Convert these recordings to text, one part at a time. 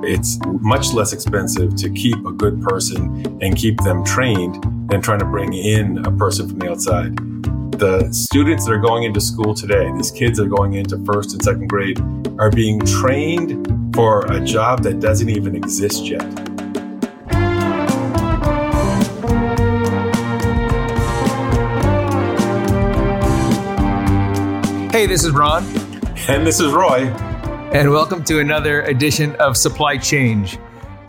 It's much less expensive to keep a good person and keep them trained than trying to bring in a person from the outside. The students that are going into school today, these kids that are going into first and second grade, are being trained for a job that doesn't even exist yet. Hey, this is Ron. And this is Roy. And welcome to another edition of Supply Change.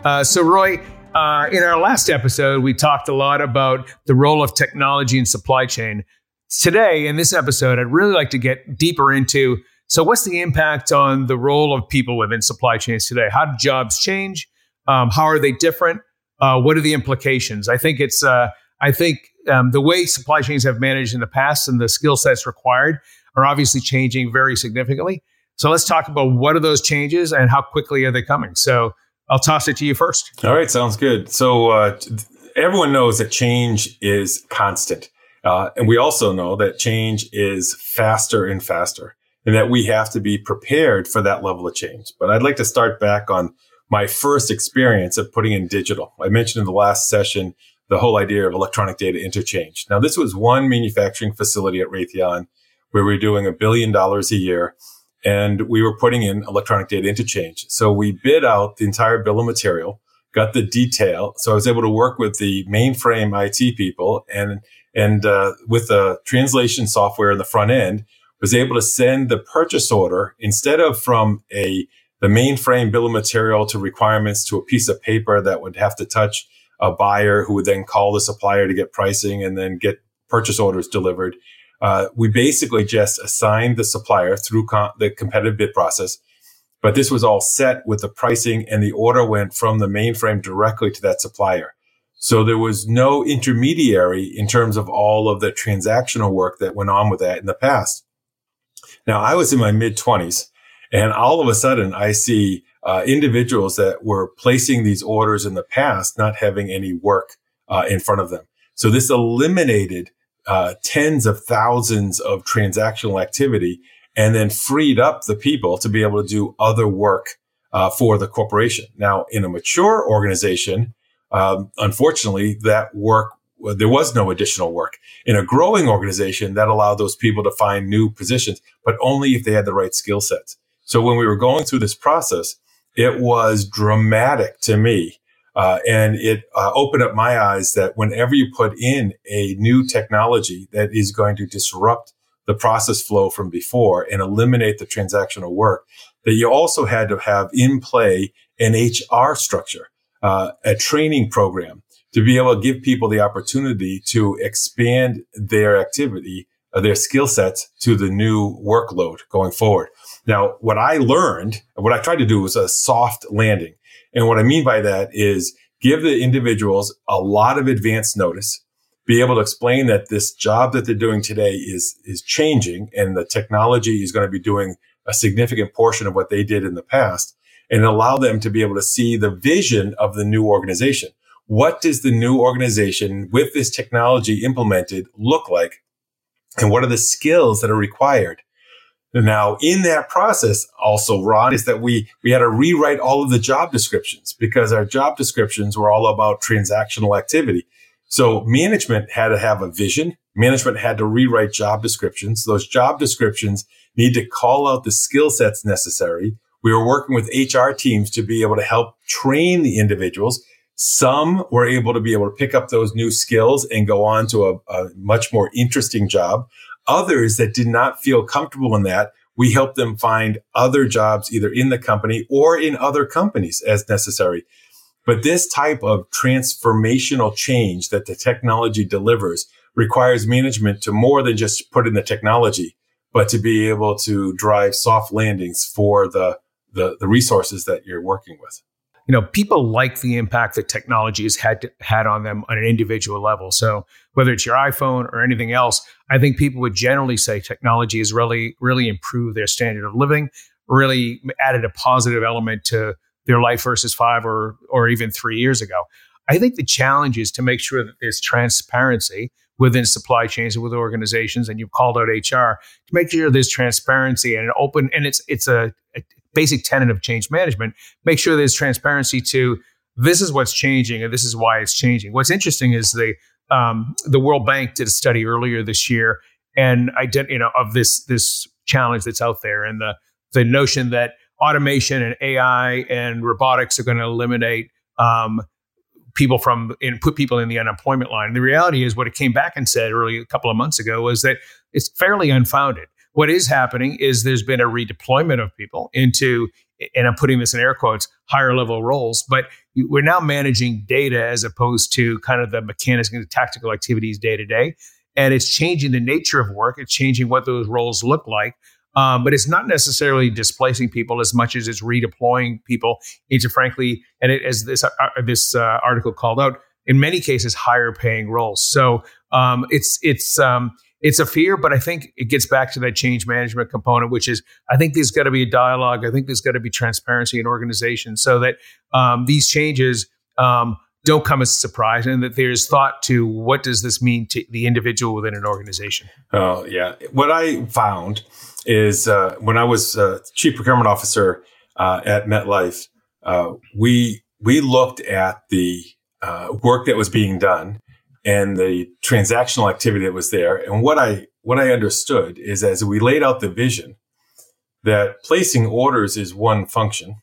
Uh, so, Roy, uh, in our last episode, we talked a lot about the role of technology in supply chain. Today, in this episode, I'd really like to get deeper into so, what's the impact on the role of people within supply chains today? How do jobs change? Um, how are they different? Uh, what are the implications? I think it's, uh, I think um, the way supply chains have managed in the past and the skill sets required are obviously changing very significantly. So let's talk about what are those changes and how quickly are they coming. So I'll toss it to you first. All right, sounds good. So uh, everyone knows that change is constant. Uh, and we also know that change is faster and faster and that we have to be prepared for that level of change. But I'd like to start back on my first experience of putting in digital. I mentioned in the last session the whole idea of electronic data interchange. Now, this was one manufacturing facility at Raytheon where we're doing a billion dollars a year and we were putting in electronic data interchange. So we bid out the entire bill of material, got the detail. So I was able to work with the mainframe IT people and, and, uh, with the translation software in the front end, was able to send the purchase order instead of from a, the mainframe bill of material to requirements to a piece of paper that would have to touch a buyer who would then call the supplier to get pricing and then get purchase orders delivered uh, we basically just assigned the supplier through com- the competitive bid process. But this was all set with the pricing and the order went from the mainframe directly to that supplier. So there was no intermediary in terms of all of the transactional work that went on with that in the past. Now I was in my mid twenties and all of a sudden I see uh, individuals that were placing these orders in the past not having any work uh, in front of them. So this eliminated uh, tens of thousands of transactional activity and then freed up the people to be able to do other work uh, for the corporation. Now, in a mature organization, um, unfortunately, that work there was no additional work. In a growing organization, that allowed those people to find new positions, but only if they had the right skill sets. So when we were going through this process, it was dramatic to me uh, and it uh, opened up my eyes that whenever you put in a new technology that is going to disrupt the process flow from before and eliminate the transactional work, that you also had to have in play an HR structure, uh, a training program to be able to give people the opportunity to expand their activity, uh, their skill sets to the new workload going forward. Now, what I learned, what I tried to do was a soft landing. And what I mean by that is give the individuals a lot of advance notice, be able to explain that this job that they're doing today is, is changing and the technology is going to be doing a significant portion of what they did in the past and allow them to be able to see the vision of the new organization. What does the new organization with this technology implemented look like? And what are the skills that are required? Now, in that process, also, Ron, is that we, we had to rewrite all of the job descriptions because our job descriptions were all about transactional activity. So management had to have a vision. Management had to rewrite job descriptions. Those job descriptions need to call out the skill sets necessary. We were working with HR teams to be able to help train the individuals. Some were able to be able to pick up those new skills and go on to a, a much more interesting job. Others that did not feel comfortable in that, we help them find other jobs either in the company or in other companies as necessary. But this type of transformational change that the technology delivers requires management to more than just put in the technology, but to be able to drive soft landings for the, the, the resources that you're working with you know, people like the impact that technology has had to, had on them on an individual level. So whether it's your iPhone or anything else, I think people would generally say technology has really, really improved their standard of living, really added a positive element to their life versus five or or even three years ago. I think the challenge is to make sure that there's transparency within supply chains and with organizations, and you've called out HR to make sure there's transparency and an open and it's it's a, a basic tenet of change management. Make sure there's transparency to this is what's changing and this is why it's changing. What's interesting is the um, the World Bank did a study earlier this year and ident- you know of this this challenge that's out there and the the notion that automation and AI and robotics are going to eliminate um, people from and put people in the unemployment line. The reality is, what it came back and said early a couple of months ago was that it's fairly unfounded. What is happening is there's been a redeployment of people into, and I'm putting this in air quotes, higher level roles, but we're now managing data as opposed to kind of the mechanics and the tactical activities day to day. And it's changing the nature of work. It's changing what those roles look like. Um, but it's not necessarily displacing people as much as it's redeploying people into, frankly, and it, as this uh, uh, this uh, article called out, in many cases, higher paying roles. So um, it's it's um, it's a fear, but I think it gets back to that change management component, which is I think there's got to be a dialogue. I think there's got to be transparency in organizations so that um, these changes um, don't come as a surprise and that there's thought to what does this mean to the individual within an organization. Oh yeah, what I found is uh, when I was uh, chief procurement officer uh, at MetLife, uh, we we looked at the uh, work that was being done and the transactional activity that was there. And what I what I understood is as we laid out the vision that placing orders is one function,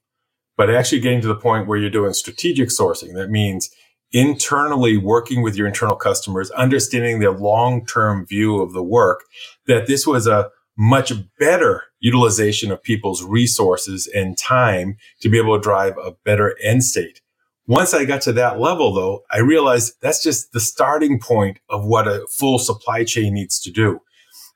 but actually getting to the point where you're doing strategic sourcing. That means internally working with your internal customers, understanding their long-term view of the work, that this was a much better utilization of people's resources and time to be able to drive a better end state. Once I got to that level, though, I realized that's just the starting point of what a full supply chain needs to do.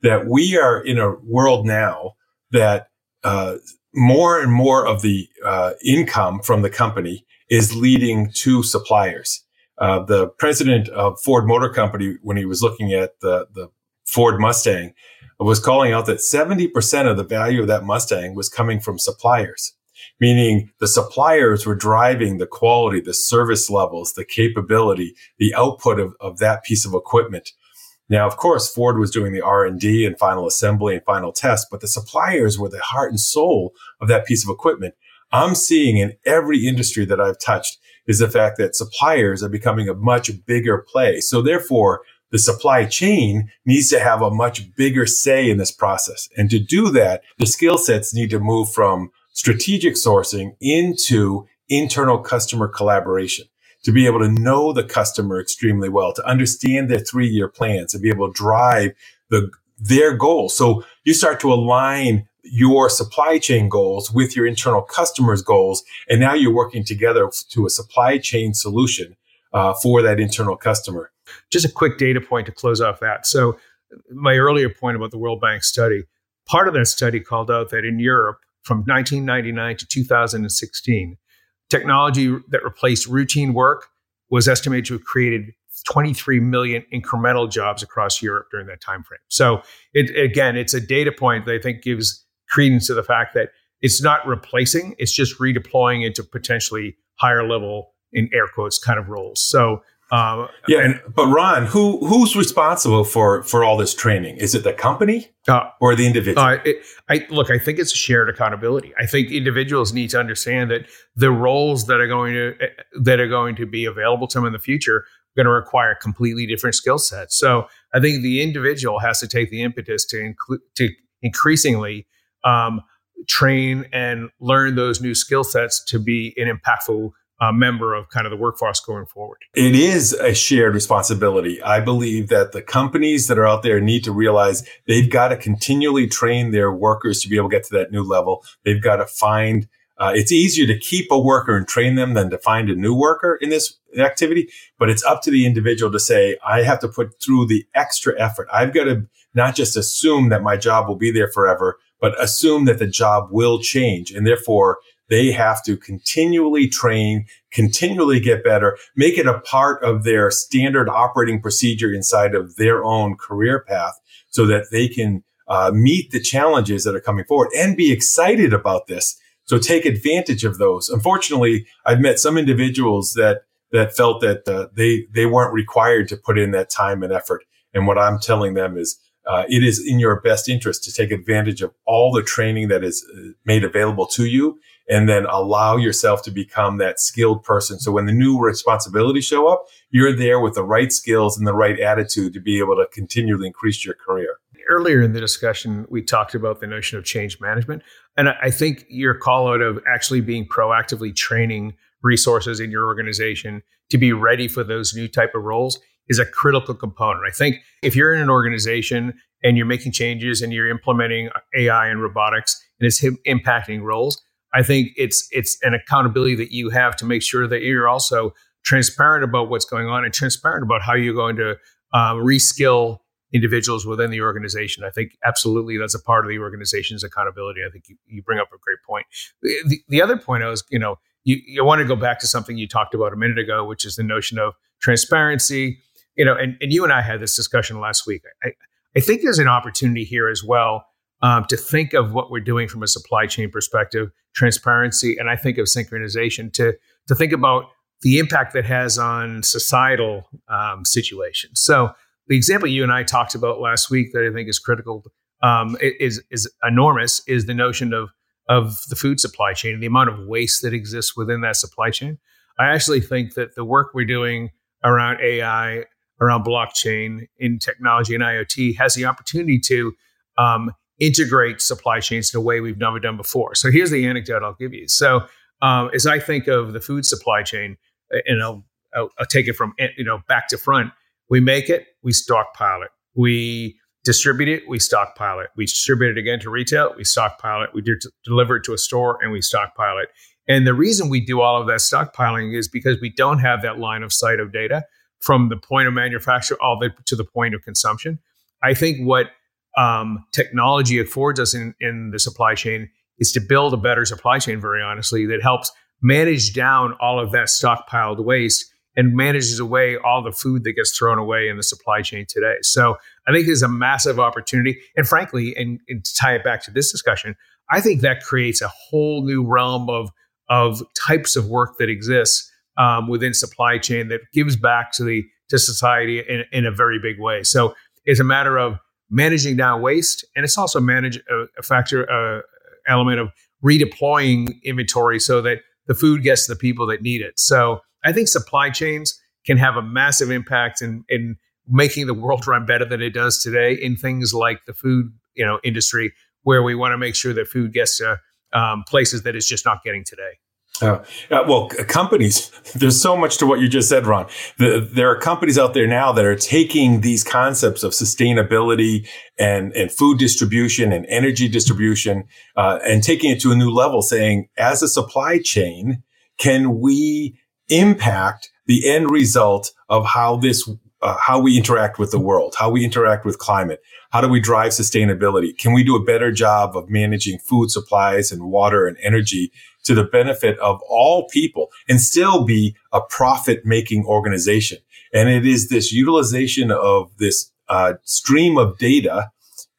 That we are in a world now that uh, more and more of the uh, income from the company is leading to suppliers. Uh, the president of Ford Motor Company, when he was looking at the, the Ford Mustang, was calling out that 70% of the value of that Mustang was coming from suppliers, meaning the suppliers were driving the quality, the service levels, the capability, the output of, of that piece of equipment. Now, of course, Ford was doing the R&D and final assembly and final test, but the suppliers were the heart and soul of that piece of equipment. I'm seeing in every industry that I've touched is the fact that suppliers are becoming a much bigger play. So therefore, the supply chain needs to have a much bigger say in this process. And to do that, the skill sets need to move from strategic sourcing into internal customer collaboration to be able to know the customer extremely well, to understand their three year plans, to be able to drive the, their goals. So you start to align your supply chain goals with your internal customers goals. And now you're working together to a supply chain solution uh, for that internal customer. Just a quick data point to close off that. So, my earlier point about the World Bank study, part of that study called out that in Europe from 1999 to 2016, technology that replaced routine work was estimated to have created 23 million incremental jobs across Europe during that time frame. So, it, again, it's a data point that I think gives credence to the fact that it's not replacing; it's just redeploying into potentially higher level in air quotes kind of roles. So um, yeah, and, but Ron, who who's responsible for for all this training? Is it the company uh, or the individual? Uh, it, I look. I think it's a shared accountability. I think individuals need to understand that the roles that are going to that are going to be available to them in the future are going to require completely different skill sets. So I think the individual has to take the impetus to include to increasingly um, train and learn those new skill sets to be an impactful uh, member of kind of the workforce going forward. It is a shared responsibility. I believe that the companies that are out there need to realize they've got to continually train their workers to be able to get to that new level. They've got to find uh, it's easier to keep a worker and train them than to find a new worker in this activity, but it's up to the individual to say, I have to put through the extra effort. I've got to not just assume that my job will be there forever, but assume that the job will change. And therefore, they have to continually train, continually get better, make it a part of their standard operating procedure inside of their own career path so that they can uh, meet the challenges that are coming forward and be excited about this. So take advantage of those. Unfortunately, I've met some individuals that that felt that uh, they they weren't required to put in that time and effort. And what I'm telling them is uh, it is in your best interest to take advantage of all the training that is uh, made available to you and then allow yourself to become that skilled person. So when the new responsibilities show up, you're there with the right skills and the right attitude to be able to continually increase your career. Earlier in the discussion, we talked about the notion of change management. And I think your call out of actually being proactively training resources in your organization to be ready for those new type of roles is a critical component. I think if you're in an organization and you're making changes and you're implementing AI and robotics and it's impacting roles, I think it's it's an accountability that you have to make sure that you're also transparent about what's going on and transparent about how you're going to um, reskill individuals within the organization. I think absolutely that's a part of the organization's accountability. I think you, you bring up a great point. The, the other point I was, you know, you, you want to go back to something you talked about a minute ago, which is the notion of transparency. You know, and, and you and I had this discussion last week. I, I think there's an opportunity here as well um, to think of what we're doing from a supply chain perspective, transparency, and I think of synchronization to to think about the impact that has on societal um, situations. So the example you and I talked about last week that I think is critical um, is is enormous is the notion of of the food supply chain and the amount of waste that exists within that supply chain. I actually think that the work we're doing around AI, around blockchain in technology and IoT has the opportunity to um, integrate supply chains in a way we've never done before. So here's the anecdote I'll give you. So um, as I think of the food supply chain, and I'll, I'll, I'll take it from you know back to front. We make it, we stockpile it. We distribute it, we stockpile it. We distribute it again to retail, we stockpile it. We do deliver it to a store, and we stockpile it. And the reason we do all of that stockpiling is because we don't have that line of sight of data from the point of manufacture all the to the point of consumption. I think what um, technology affords us in, in the supply chain is to build a better supply chain, very honestly, that helps manage down all of that stockpiled waste and manages away all the food that gets thrown away in the supply chain today. So I think there's a massive opportunity. And frankly, and, and to tie it back to this discussion, I think that creates a whole new realm of, of types of work that exists um, within supply chain that gives back to the to society in, in a very big way. So it's a matter of managing down waste, and it's also manage a, a factor uh, element of redeploying inventory so that the food gets to the people that need it. So I think supply chains can have a massive impact in, in making the world run better than it does today in things like the food you know industry, where we want to make sure that food gets to um, places that it's just not getting today. Uh, uh, well, companies, there's so much to what you just said, Ron. The, there are companies out there now that are taking these concepts of sustainability and, and food distribution and energy distribution uh, and taking it to a new level, saying, as a supply chain, can we impact the end result of how this uh, how we interact with the world, how we interact with climate, how do we drive sustainability? Can we do a better job of managing food supplies and water and energy to the benefit of all people and still be a profit making organization? And it is this utilization of this uh, stream of data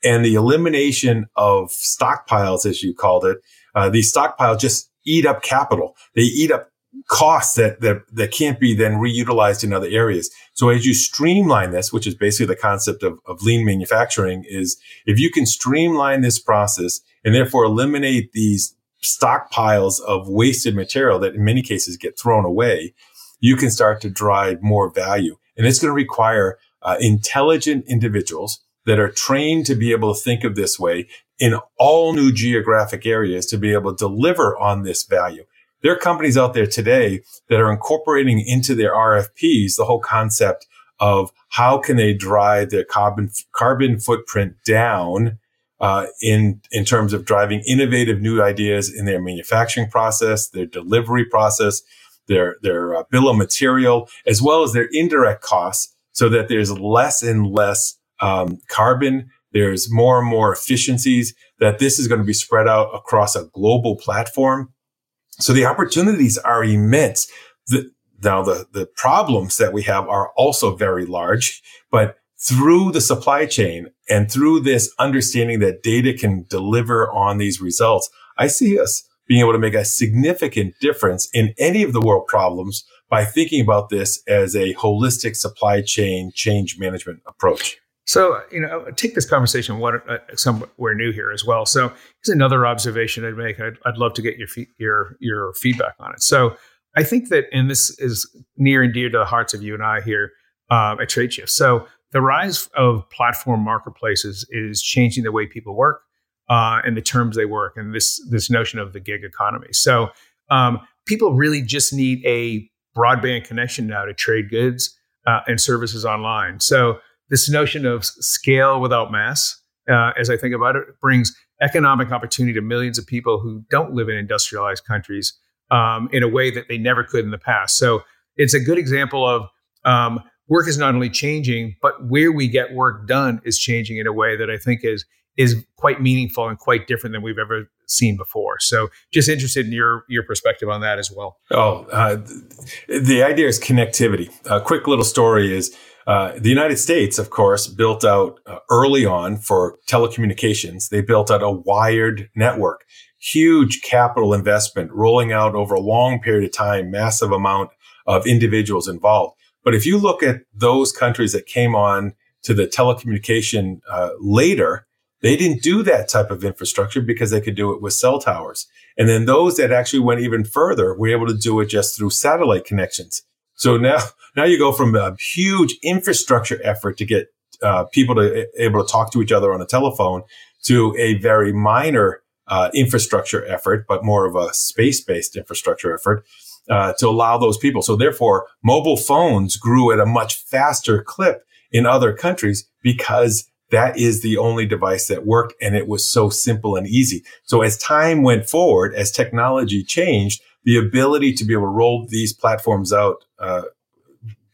and the elimination of stockpiles, as you called it. Uh, these stockpiles just eat up capital. They eat up costs that, that, that can't be then reutilized in other areas. So as you streamline this, which is basically the concept of, of lean manufacturing is if you can streamline this process and therefore eliminate these stockpiles of wasted material that in many cases get thrown away, you can start to drive more value. And it's going to require uh, intelligent individuals that are trained to be able to think of this way in all new geographic areas to be able to deliver on this value. There are companies out there today that are incorporating into their RFPs the whole concept of how can they drive their carbon carbon footprint down uh, in in terms of driving innovative new ideas in their manufacturing process, their delivery process, their their uh, bill of material, as well as their indirect costs, so that there's less and less um, carbon. There's more and more efficiencies. That this is going to be spread out across a global platform so the opportunities are immense. The, now the, the problems that we have are also very large, but through the supply chain and through this understanding that data can deliver on these results, I see us being able to make a significant difference in any of the world problems by thinking about this as a holistic supply chain change management approach. So, you know, take this conversation what, uh, somewhere new here as well. So, here's another observation I'd make. I'd, I'd love to get your your your feedback on it. So, I think that, and this is near and dear to the hearts of you and I here uh, at Tradeshift. So, the rise of platform marketplaces is changing the way people work uh, and the terms they work, and this this notion of the gig economy. So, um, people really just need a broadband connection now to trade goods uh, and services online. So this notion of scale without mass, uh, as I think about it, brings economic opportunity to millions of people who don't live in industrialized countries um, in a way that they never could in the past. So it's a good example of um, work is not only changing, but where we get work done is changing in a way that I think is is quite meaningful and quite different than we've ever seen before. So, just interested in your your perspective on that as well. Oh, uh, the idea is connectivity. A quick little story is uh, the United States, of course, built out uh, early on for telecommunications. They built out a wired network, huge capital investment, rolling out over a long period of time, massive amount of individuals involved. But if you look at those countries that came on to the telecommunication uh, later, they didn't do that type of infrastructure because they could do it with cell towers. And then those that actually went even further were able to do it just through satellite connections. So now, now you go from a huge infrastructure effort to get uh, people to able to talk to each other on a telephone to a very minor uh, infrastructure effort, but more of a space-based infrastructure effort uh, to allow those people. So therefore, mobile phones grew at a much faster clip in other countries because that is the only device that worked and it was so simple and easy. So as time went forward, as technology changed, the ability to be able to roll these platforms out uh,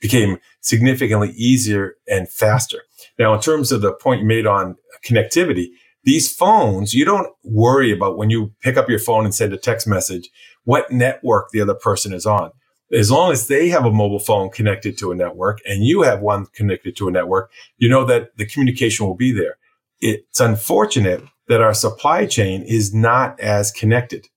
became significantly easier and faster. Now, in terms of the point you made on connectivity, these phones, you don't worry about when you pick up your phone and send a text message, what network the other person is on as long as they have a mobile phone connected to a network and you have one connected to a network, you know that the communication will be there. It's unfortunate that our supply chain is not as connected.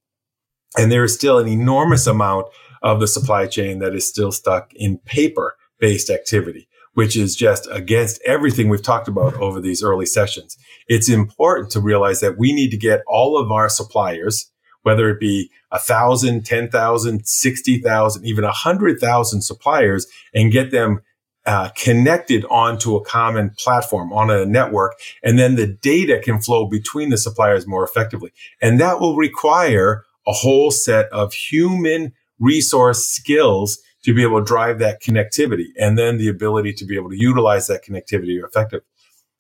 And there is still an enormous amount of the supply chain that is still stuck in paper based activity, which is just against everything we've talked about over these early sessions. It's important to realize that we need to get all of our suppliers whether it be a thousand, ten thousand, sixty thousand, even a hundred thousand suppliers and get them uh, connected onto a common platform on a network. And then the data can flow between the suppliers more effectively. And that will require a whole set of human resource skills to be able to drive that connectivity and then the ability to be able to utilize that connectivity effectively.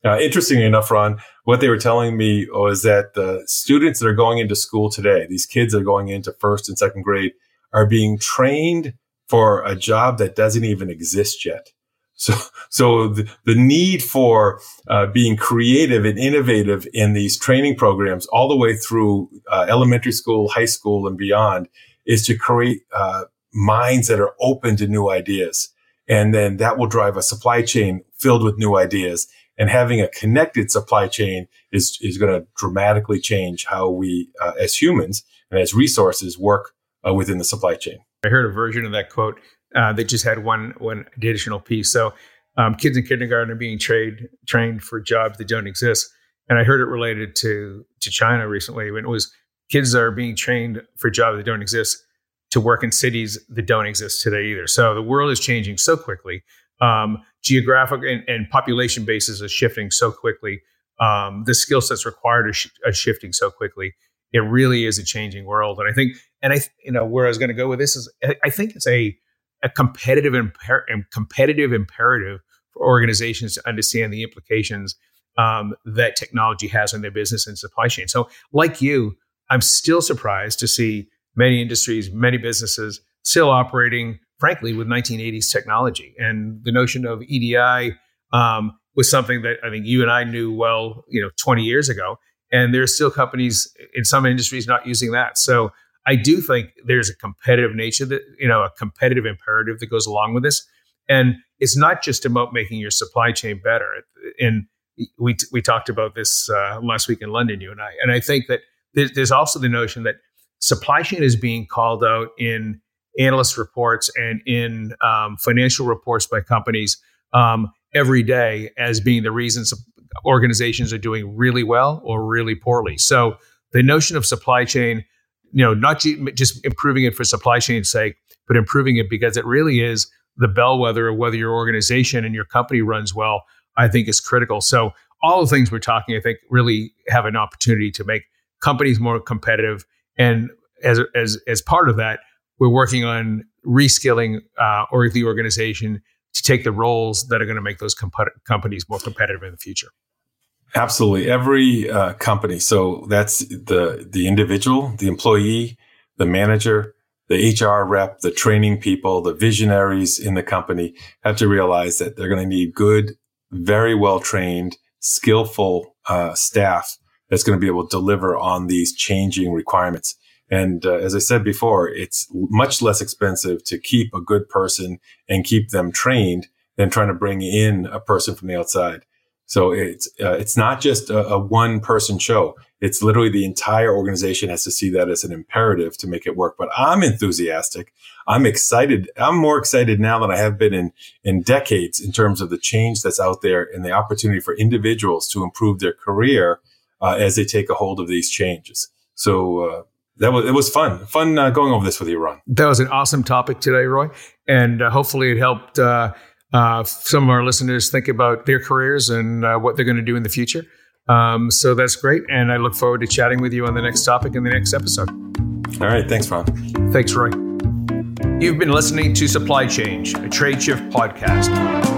Interestingly enough, Ron, what they were telling me was that the students that are going into school today, these kids that are going into first and second grade, are being trained for a job that doesn't even exist yet. So, so the, the need for uh, being creative and innovative in these training programs, all the way through uh, elementary school, high school, and beyond, is to create uh, minds that are open to new ideas, and then that will drive a supply chain filled with new ideas and having a connected supply chain is, is going to dramatically change how we, uh, as humans and as resources, work uh, within the supply chain. I heard a version of that quote uh, that just had one one additional piece. So, um, kids in kindergarten are being trained trained for jobs that don't exist, and I heard it related to to China recently when it was kids are being trained for jobs that don't exist to work in cities that don't exist today either. So the world is changing so quickly um, geographic and, and, population bases are shifting so quickly. Um, the skill sets required are, sh- are, shifting so quickly. It really is a changing world, and I think, and I, you know, where I was going to go with this is, I think it's a a competitive imper- competitive imperative for organizations to understand the implications um, that technology has on their business and supply chain. So, like you, I'm still surprised to see many industries, many businesses still operating frankly, with 1980s technology. And the notion of EDI um, was something that I think you and I knew well, you know, 20 years ago. And there are still companies in some industries not using that. So I do think there's a competitive nature that, you know, a competitive imperative that goes along with this. And it's not just about making your supply chain better. And we, we talked about this uh, last week in London, you and I. And I think that there's also the notion that supply chain is being called out in analyst reports and in um, financial reports by companies um, every day as being the reasons organizations are doing really well or really poorly. So the notion of supply chain, you know, not just improving it for supply chain's sake, but improving it because it really is the bellwether of whether your organization and your company runs well, I think is critical. So all the things we're talking, I think, really have an opportunity to make companies more competitive. And as as as part of that, we're working on reskilling uh, or the organization to take the roles that are going to make those comp- companies more competitive in the future. Absolutely, every uh, company. So that's the the individual, the employee, the manager, the HR rep, the training people, the visionaries in the company have to realize that they're going to need good, very well trained, skillful uh, staff that's going to be able to deliver on these changing requirements. And uh, as I said before, it's much less expensive to keep a good person and keep them trained than trying to bring in a person from the outside. So it's uh, it's not just a, a one person show. It's literally the entire organization has to see that as an imperative to make it work. But I'm enthusiastic. I'm excited. I'm more excited now than I have been in in decades in terms of the change that's out there and the opportunity for individuals to improve their career uh, as they take a hold of these changes. So uh, that was it was fun, fun uh, going over this with you, Ron. That was an awesome topic today, Roy, and uh, hopefully it helped uh, some of our listeners think about their careers and uh, what they're going to do in the future. Um, so that's great. And I look forward to chatting with you on the next topic in the next episode. All right. Thanks, Ron. Thanks, Roy. You've been listening to Supply Change, a Tradeshift podcast.